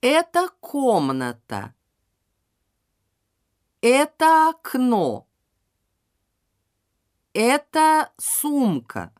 Это комната. Это окно. Это сумка.